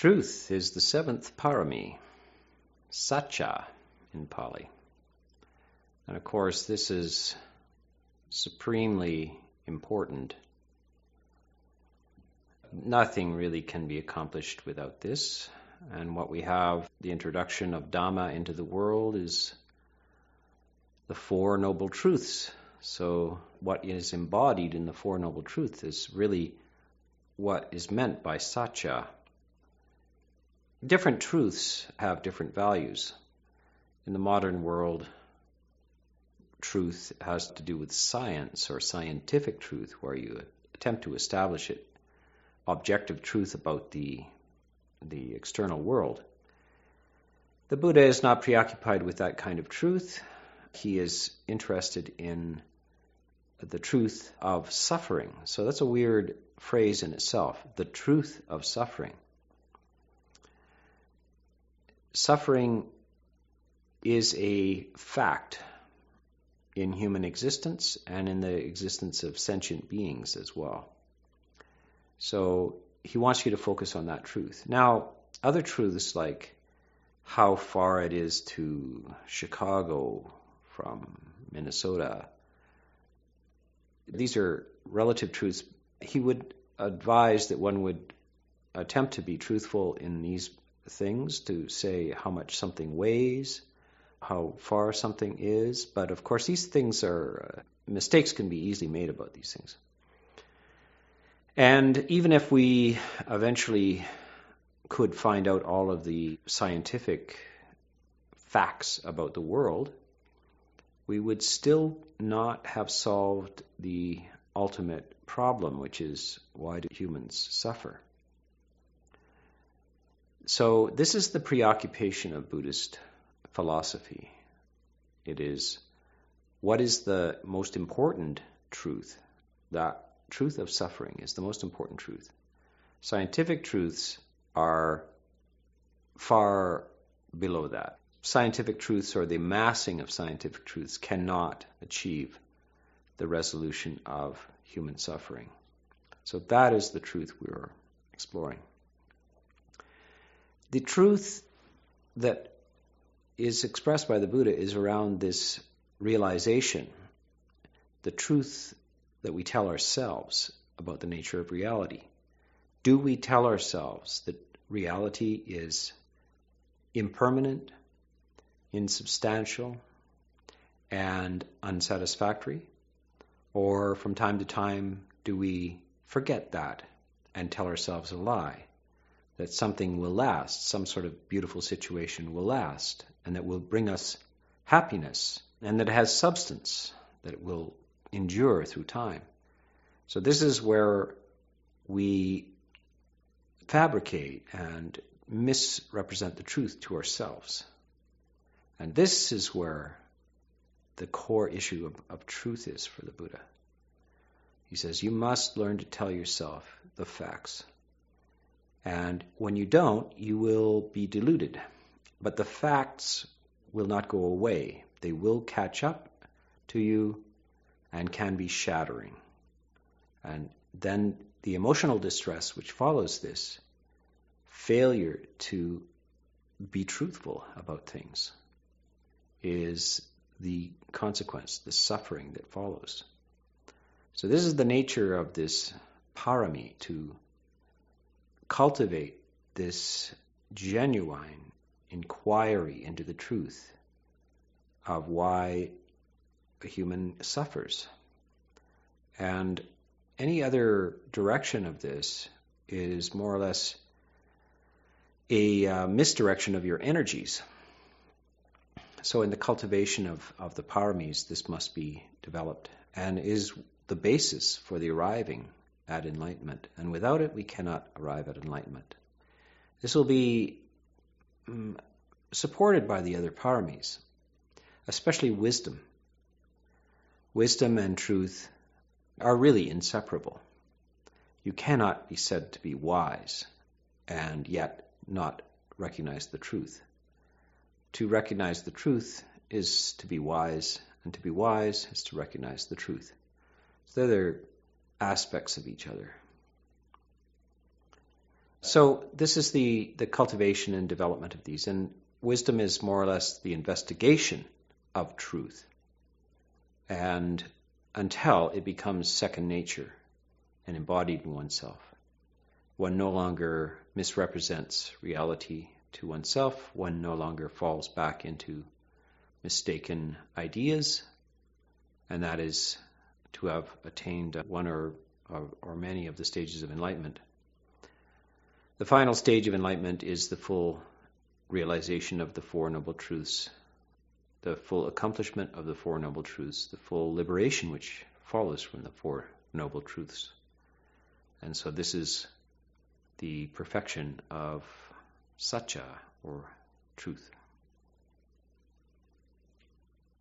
Truth is the seventh parami, sacca in Pali. And of course, this is supremely important. Nothing really can be accomplished without this. And what we have, the introduction of Dhamma into the world, is the Four Noble Truths. So, what is embodied in the Four Noble Truths is really what is meant by Satya. Different truths have different values. In the modern world, truth has to do with science or scientific truth, where you attempt to establish it, objective truth about the, the external world. The Buddha is not preoccupied with that kind of truth. He is interested in the truth of suffering. So that's a weird phrase in itself the truth of suffering. Suffering is a fact in human existence and in the existence of sentient beings as well. So he wants you to focus on that truth. Now, other truths like how far it is to Chicago from Minnesota, these are relative truths. He would advise that one would attempt to be truthful in these things, to say how much something weighs, how far something is. But of course, these things are uh, mistakes can be easily made about these things. And even if we eventually could find out all of the scientific facts about the world, we would still not have solved the ultimate problem, which is why do humans suffer? So, this is the preoccupation of Buddhist philosophy. It is what is the most important truth? That truth of suffering is the most important truth. Scientific truths are far below that. Scientific truths or the massing of scientific truths cannot achieve the resolution of human suffering. So that is the truth we are exploring. The truth that is expressed by the Buddha is around this realization, the truth that we tell ourselves about the nature of reality. Do we tell ourselves that reality is impermanent, insubstantial, and unsatisfactory? Or from time to time, do we forget that and tell ourselves a lie? That something will last, some sort of beautiful situation will last, and that will bring us happiness, and that it has substance, that it will endure through time. So, this is where we fabricate and misrepresent the truth to ourselves. And this is where the core issue of, of, truth is for the Buddha. He says, You must learn to tell yourself the facts. And when you don't, you will be deluded. But the facts will not go away. They will catch up to you and can be shattering. And then the emotional distress which follows this, failure to be truthful about things, is the consequence, the suffering that follows. So, this is the nature of this parami to cultivate this genuine inquiry into the truth of why a human suffers. And any other direction of this is more or less a uh, misdirection of your energies. So, in the cultivation of, of the paramis, this must be developed and is the basis for the arriving at enlightenment. And without it, we cannot arrive at enlightenment. This will be um, supported by the other paramis, especially wisdom. Wisdom and truth are really inseparable. You cannot be said to be wise and yet not recognize the truth. To recognize the truth is to be wise, and to be wise is to recognize the truth. So they're aspects of each other. So this is the, the cultivation and development of these. And wisdom is more or less the investigation of truth. And until it becomes second nature and embodied in oneself. One no longer misrepresents reality to oneself, one no longer falls back into mistaken ideas, and that is to have attained one or, or, or many of the stages of enlightenment. The final stage of enlightenment is the full realization of the Four Noble Truths, the full accomplishment of the Four Noble Truths, the full liberation which follows from the Four Noble Truths. And so this is the perfection of Satya or truth.